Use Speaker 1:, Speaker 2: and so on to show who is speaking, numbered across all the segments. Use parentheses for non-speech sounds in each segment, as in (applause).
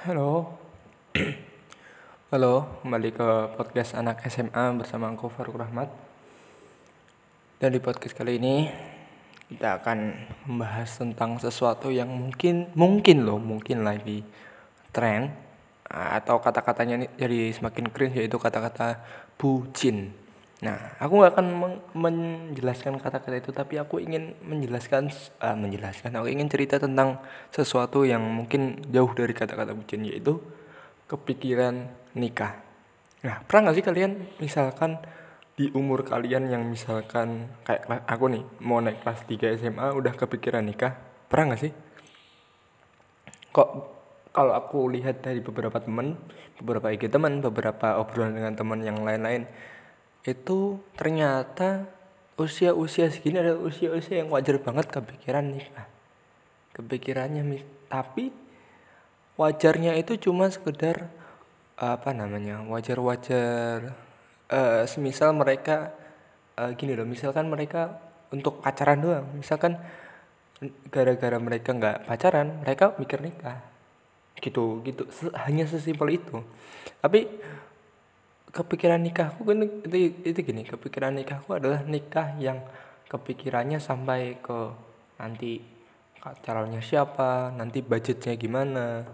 Speaker 1: Halo. (clears throat) Halo, kembali ke podcast anak SMA bersama aku Faruk Rahmat. Dan di podcast kali ini kita akan membahas tentang sesuatu yang mungkin mungkin loh, mungkin lagi tren atau kata-katanya jadi semakin cringe yaitu kata-kata bucin. Nah, aku nggak akan menjelaskan kata-kata itu, tapi aku ingin menjelaskan, uh, menjelaskan. Aku ingin cerita tentang sesuatu yang mungkin jauh dari kata-kata bucin, yaitu kepikiran nikah. Nah, pernah nggak sih kalian misalkan di umur kalian yang misalkan kayak aku nih mau naik kelas 3 SMA udah kepikiran nikah? Pernah nggak sih? Kok kalau aku lihat dari beberapa teman, beberapa IG teman, beberapa obrolan dengan teman yang lain-lain, itu ternyata usia-usia segini adalah usia-usia yang wajar banget kepikiran nikah kepikirannya tapi wajarnya itu cuma sekedar apa namanya wajar-wajar uh, semisal mereka uh, gini loh misalkan mereka untuk pacaran doang. Misalkan gara-gara mereka nggak pacaran mereka mikir nikah. Gitu gitu. Hanya sesimpel itu. Tapi kepikiran nikahku kan itu, itu gini kepikiran nikahku adalah nikah yang kepikirannya sampai ke nanti calonnya siapa nanti budgetnya gimana.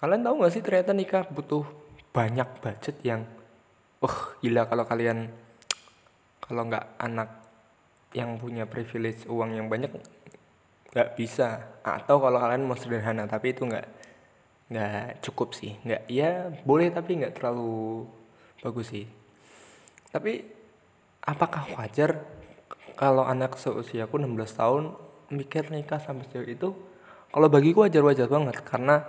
Speaker 1: Kalian tahu nggak sih ternyata nikah butuh banyak budget yang uh gila kalau kalian kalau nggak anak yang punya privilege uang yang banyak nggak bisa. Atau kalau kalian mau sederhana tapi itu nggak nggak cukup sih. Nggak ya boleh tapi nggak terlalu bagus sih. Tapi apakah wajar kalau anak seusiaku 16 tahun mikir nikah sampai sejauh itu? Kalau bagiku wajar-wajar banget karena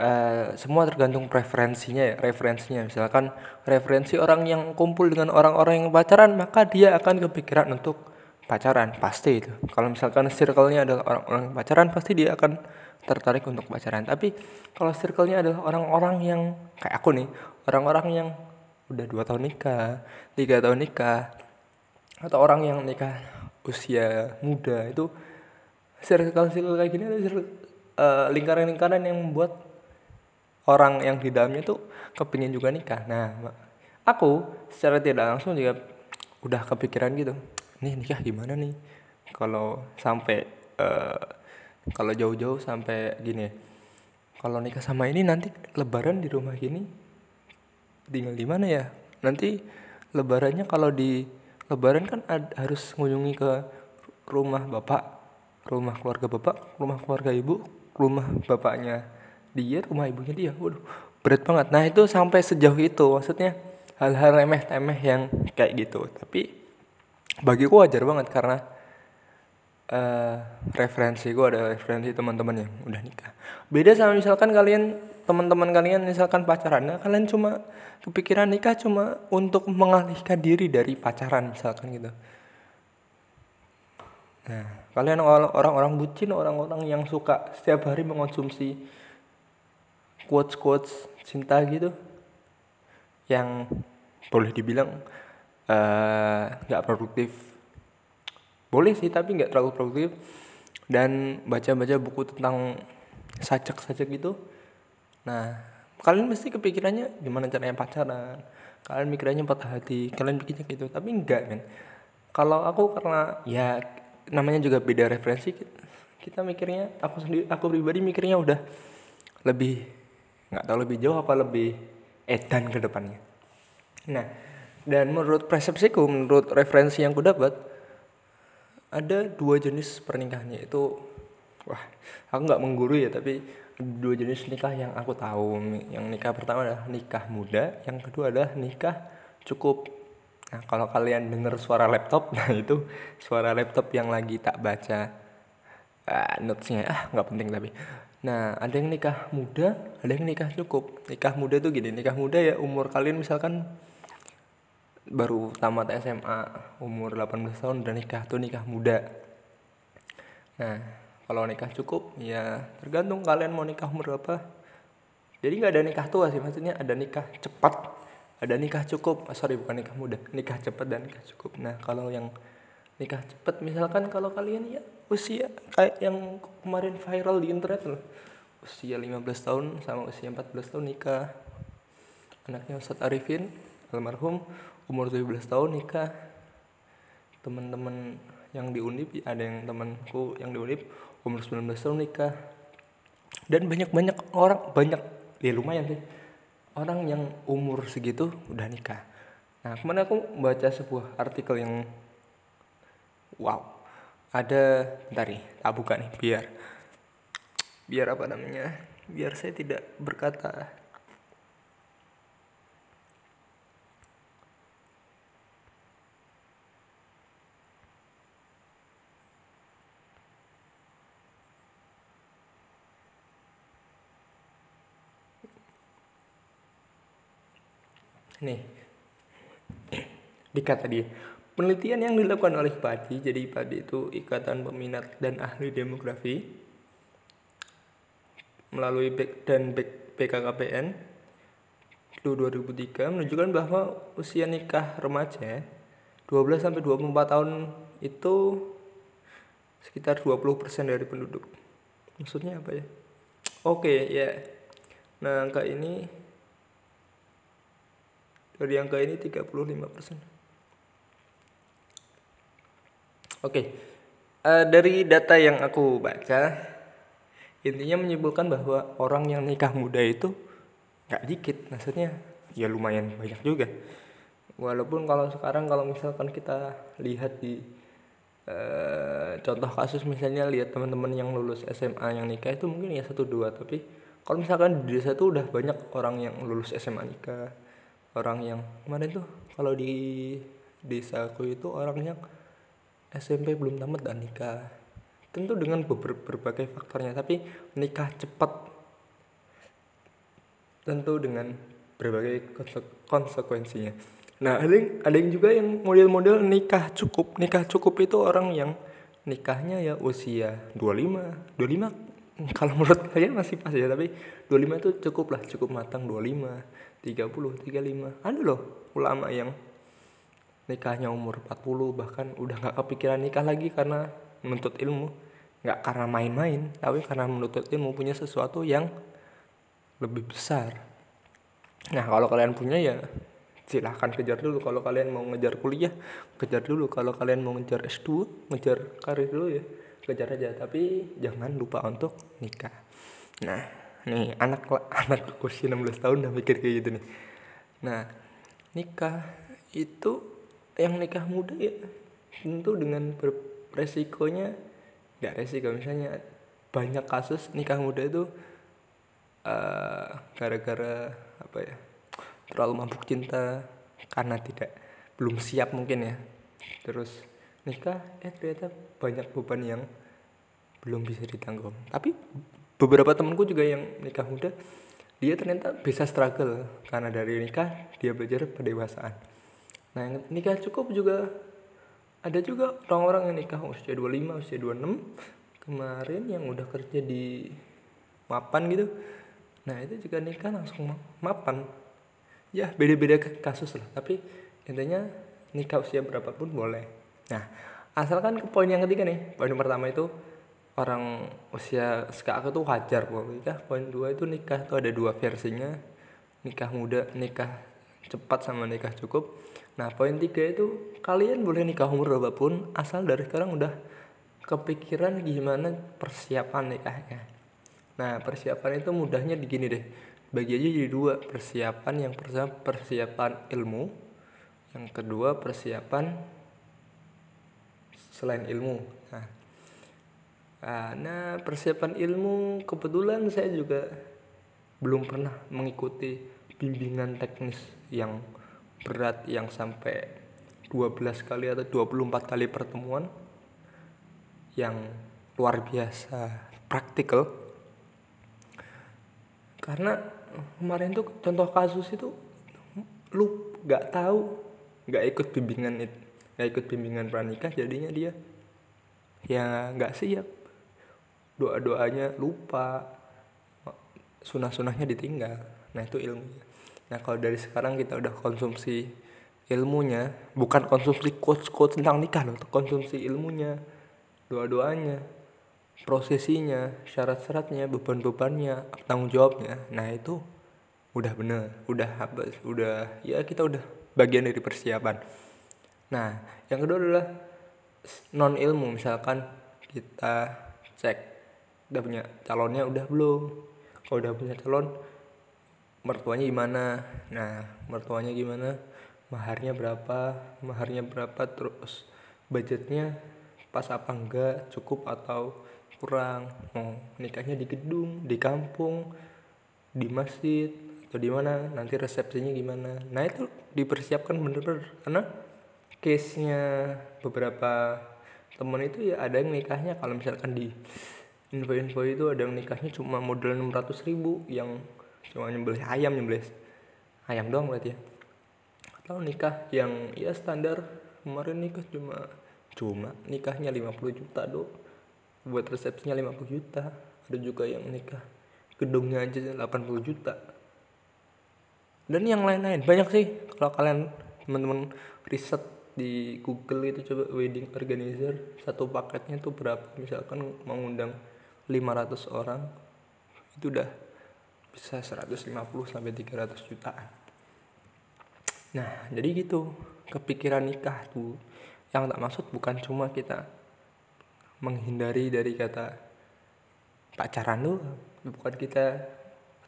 Speaker 1: uh, semua tergantung preferensinya ya referensinya. Misalkan referensi orang yang kumpul dengan orang-orang yang pacaran maka dia akan kepikiran untuk pacaran. Pasti itu. Kalau misalkan circle-nya adalah orang-orang pacaran pasti dia akan tertarik untuk pacaran. Tapi kalau circle-nya adalah orang-orang yang kayak aku nih orang-orang yang udah dua tahun nikah tiga tahun nikah atau orang yang nikah usia muda itu circle circle kayak gini adalah uh, lingkaran-lingkaran yang membuat orang yang di dalamnya tuh kepingin juga nikah. Nah aku secara tidak langsung juga udah kepikiran gitu nih nikah gimana nih? Kalau sampai uh, kalau jauh-jauh sampai gini kalau nikah sama ini nanti lebaran di rumah gini tinggal di mana ya? Nanti lebarannya kalau di lebaran kan ad, harus mengunjungi ke rumah bapak rumah keluarga bapak rumah keluarga ibu rumah bapaknya dia rumah ibunya dia. Waduh berat banget. Nah itu sampai sejauh itu. Maksudnya hal-hal remeh temeh yang kayak gitu. Tapi bagiku wajar banget karena uh, referensi gue ada referensi teman-teman yang udah nikah. Beda sama misalkan kalian teman-teman kalian misalkan pacaran. Nah kalian cuma kepikiran nikah cuma untuk mengalihkan diri dari pacaran misalkan gitu. Nah kalian orang-orang bucin orang-orang yang suka setiap hari mengonsumsi quotes quotes cinta gitu yang boleh dibilang eh, nggak uh, produktif boleh sih tapi nggak terlalu produktif. Dan baca-baca buku tentang sajak-sajak gitu. Nah kalian mesti kepikirannya gimana caranya pacaran? Kalian mikirnya patah hati kalian bikinnya gitu. Tapi enggak kan kalau aku karena ya namanya juga beda referensi. Kita mikirnya aku sendiri aku pribadi mikirnya udah lebih nggak tahu lebih jauh apa lebih edan ke depannya. Nah dan menurut persepsiku menurut referensi yang ku dapat ada dua jenis pernikahannya itu wah aku nggak menggurui ya tapi dua jenis nikah yang aku tahu. Yang nikah pertama adalah nikah muda yang kedua adalah nikah cukup. Nah kalau kalian dengar suara laptop (laughs) nah itu suara laptop yang lagi tak baca uh, notesnya ah nggak penting tapi. Nah ada yang nikah muda ada yang nikah cukup. Nikah muda tuh gini nikah muda ya umur kalian misalkan baru tamat SMA umur 18 tahun udah nikah tuh nikah muda. Nah kalau nikah cukup ya tergantung kalian mau nikah umur berapa. Jadi nggak ada nikah tua sih maksudnya ada nikah cepat ada nikah cukup. Oh, sorry bukan nikah muda (laughs) nikah cepat dan nikah cukup. Nah kalau yang nikah cepat misalkan kalau kalian ya usia kayak yang kemarin viral di internet loh. Usia 15 tahun sama usia 14 tahun nikah. Anaknya Ustadz Arifin almarhum umur 17 tahun nikah. Teman-teman yang di Undip ada yang temanku yang di Undip umur 19 tahun nikah. Dan banyak-banyak orang banyak ya lumayan sih orang yang umur segitu udah nikah. Nah ke mana aku baca sebuah artikel yang wow ada bentar nih tak buka nih biar biar apa namanya biar saya tidak berkata nih dikata dia penelitian yang dilakukan oleh PADI jadi PADI itu Ikatan Peminat dan Ahli Demografi melalui dan BKKBN itu 2003 menunjukkan bahwa usia nikah remaja 12 sampai 24 tahun itu sekitar 20% dari penduduk. Maksudnya apa ya? Oke, okay, ya. Nah, angka ini dari angka ini 35%. Oke. Okay. Uh, eh, dari data yang aku baca intinya menyimpulkan bahwa orang yang nikah muda itu nggak dikit maksudnya ya lumayan banyak juga walaupun kalau sekarang kalau misalkan kita lihat di uh, contoh kasus misalnya lihat teman-teman yang lulus SMA yang nikah itu mungkin ya satu dua tapi kalau misalkan di desa itu udah banyak orang yang lulus SMA nikah orang yang kemarin tuh kalau di desaku itu orang yang SMP belum tamat dan nikah. Tentu dengan ber berbagai faktornya tapi nikah cepat. Tentu dengan berbagai konsekuensinya. Nah ada yang, ada yang juga yang model-model nikah cukup. Nikah cukup itu orang yang nikahnya ya usia 25 25 kalau menurut kalian masih pas ya tapi 25 itu cukup lah cukup matang 25 30, 35. Ada loh ulama yang nikahnya umur 40 bahkan udah nggak kepikiran nikah lagi karena menuntut ilmu. Nggak karena main-main, tapi karena menuntut ilmu punya sesuatu yang lebih besar. Nah kalau kalian punya ya silahkan kejar dulu kalau kalian mau ngejar kuliah kejar dulu kalau kalian mau ngejar S2 ngejar karir dulu ya kejar aja tapi jangan lupa untuk nikah nah nih anak (laughs) anak usia 16 tahun udah mikir kayak gitu nih. Nah nikah itu yang nikah muda ya tentu dengan resikonya nggak resiko misalnya banyak kasus nikah muda itu eh, gara-gara apa ya terlalu mabuk cinta karena tidak belum siap mungkin ya. Terus nikah eh ternyata banyak beban yang belum bisa ditanggung. Tapi beberapa temanku juga yang nikah muda dia ternyata bisa struggle. Karena dari nikah dia belajar pendewasaan. Nah yang nikah cukup juga ada juga orang-orang yang nikah usia 25 usia 26 kemarin yang udah kerja di mapan gitu. Nah itu juga nikah langsung mapan. Ya beda-beda kasus lah. Tapi intinya nikah usia berapapun boleh. Nah asalkan ke poin yang ketiga nih poin pertama itu orang usia sekarang tuh wajar kok nikah poin dua itu nikah tuh ada dua versinya nikah muda nikah cepat sama nikah cukup. Nah poin tiga itu kalian boleh nikah umur berapapun asal dari sekarang udah kepikiran gimana persiapan nikahnya. Nah persiapan itu mudahnya begini deh bagi aja jadi dua persiapan yang pertama persiapan ilmu yang kedua persiapan selain ilmu. Nah karena persiapan ilmu kebetulan saya juga belum pernah mengikuti bimbingan teknis yang berat yang sampai 12 kali atau 24 kali pertemuan yang luar biasa praktikal. Karena kemarin tuh contoh kasus itu lu nggak tahu nggak ikut bimbingan itu nggak ikut bimbingan pranikah jadinya dia ya nggak siap doa doanya lupa. Sunah sunahnya ditinggal. Nah itu ilmunya. Nah kalau dari sekarang kita udah konsumsi ilmunya bukan konsumsi quotes quotes tentang nikah loh konsumsi ilmunya doa doanya prosesinya syarat-syaratnya beban-bebannya tanggung jawabnya nah itu udah bener udah habis udah ya kita udah bagian dari persiapan. Nah yang kedua adalah non ilmu misalkan kita cek udah punya calonnya udah belum? Kalau udah punya calon mertuanya gimana? Nah mertuanya gimana? Maharnya berapa? Maharnya berapa? Terus budgetnya pas apa enggak? Cukup atau kurang? Mau nikahnya di gedung di kampung di masjid atau di mana? Nanti resepsinya gimana? Nah itu dipersiapkan bener-bener karena case nya beberapa temen itu ya ada yang nikahnya. Kalau misalkan di info-info itu ada yang nikahnya cuma modal 600 ribu yang cuma nyembelih ayam nyembelih ayam doang berarti ya. Atau nikah yang ya standar. Kemarin nikah cuma cuma nikahnya 50 juta do buat resepsinya 50 juta. Ada juga yang nikah gedungnya aja 80 juta. Dan yang lain-lain. Banyak sih. Kalau kalian teman-teman riset di Google itu coba wedding organizer satu paketnya tuh berapa? Misalkan mau ngundang 500 orang itu udah bisa 150 sampai 300 jutaan. Nah jadi gitu kepikiran nikah tuh. Yang tak maksud bukan cuma kita menghindari dari kata pacaran doang bukan kita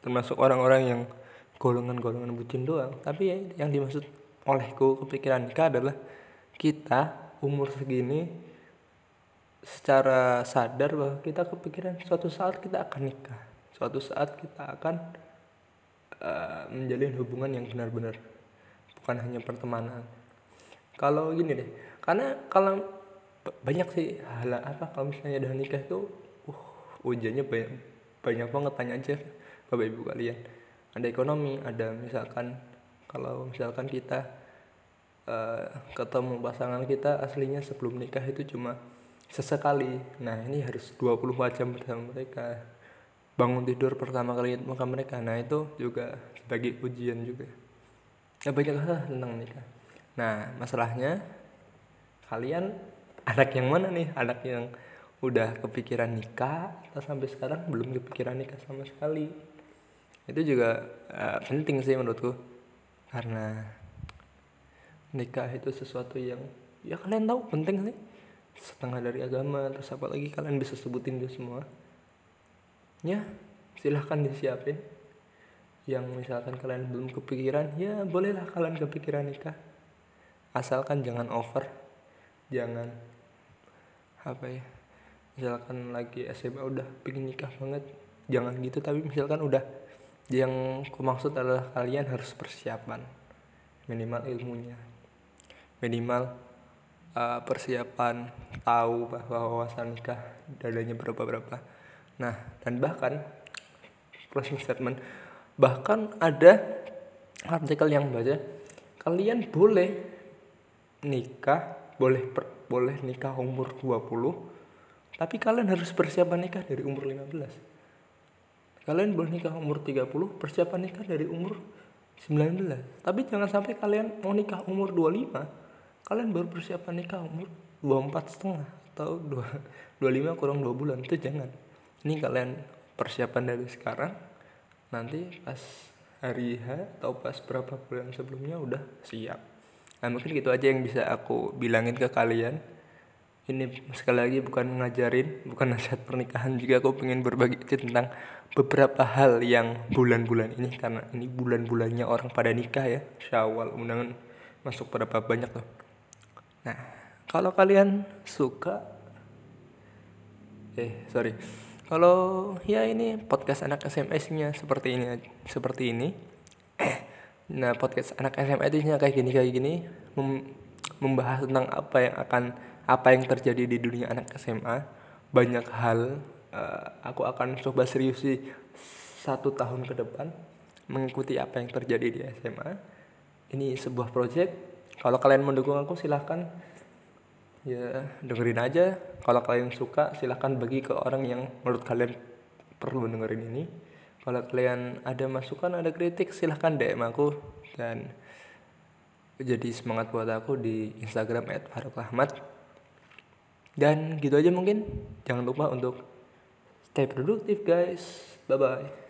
Speaker 1: termasuk orang-orang yang golongan-golongan bucin doang. Tapi ya yang dimaksud olehku kepikiran nikah adalah kita umur segini secara sadar bahwa kita kepikiran suatu saat kita akan nikah. Suatu saat kita akan uh, menjalin hubungan yang benar-benar bukan hanya pertemanan. Kalau gini deh karena kalau banyak sih hal apa kalau misalnya udah nikah tuh uh ujiannya banyak banyak banget tanya aja bapak ibu kalian. Ada ekonomi ada misalkan kalau misalkan kita uh, ketemu pasangan kita aslinya sebelum nikah itu cuma sesekali. Nah ini harus 24 jam bersama mereka. Bangun tidur pertama kali muka mereka. Nah itu juga sebagai ujian juga. Ya banyak hal tentang nikah nah masalahnya kalian anak yang mana nih? Anak yang udah kepikiran nikah atau sampai sekarang belum kepikiran nikah sama sekali. Itu juga uh, penting sih menurutku. Karena nikah itu sesuatu yang ya kalian tahu penting sih setengah dari agama. Terus apa lagi kalian bisa sebutin itu semua? Ya silahkan disiapin. Yang misalkan kalian belum kepikiran ya bolehlah kalian kepikiran nikah. Asalkan jangan over. Jangan apa ya misalkan lagi SMA udah pingin nikah banget jangan gitu. Tapi misalkan udah yang aku maksud adalah kalian harus persiapan. Minimal ilmunya. Minimal uh, persiapan tahu bahwa wawasan nikah dadanya berapa berapa nah dan bahkan closing statement bahkan ada artikel yang baca kalian boleh nikah boleh per, boleh nikah umur 20 tapi kalian harus persiapan nikah dari umur 15 kalian boleh nikah umur 30 persiapan nikah dari umur 19 tapi jangan sampai kalian mau nikah umur 25 kalian baru persiapan nikah umur 24 setengah atau 2, 25 kurang 2 bulan itu jangan. Ini kalian persiapan dari sekarang nanti pas hari H atau pas berapa bulan sebelumnya udah siap. Nah mungkin gitu aja yang bisa aku bilangin ke kalian. Ini sekali lagi bukan ngajarin bukan nasihat pernikahan juga aku pengen berbagi tentang beberapa hal yang bulan-bulan ini karena ini bulan-bulannya orang pada nikah ya. Syawal undangan masuk berapa banyak tuh nah kalau kalian suka eh sorry. Kalau ya ini podcast anak SMS nya seperti ini seperti ini. (clears throat) Nah podcast anak SMA itu kayak gini kayak gini mem membahas tentang apa yang akan apa yang terjadi di dunia anak SMA banyak hal uh, aku akan coba serius sih satu tahun ke depan mengikuti apa yang terjadi di SMA ini sebuah project kalau kalian mendukung aku silahkan. Ya dengerin aja. Kalau kalian suka silahkan bagi ke orang yang menurut kalian perlu dengerin ini. Kalau kalian ada masukan ada kritik silahkan DM aku. Dan jadi semangat buat aku di Instagram @farukrahmat dan gitu aja mungkin. Jangan lupa untuk stay produktif guys. Bye bye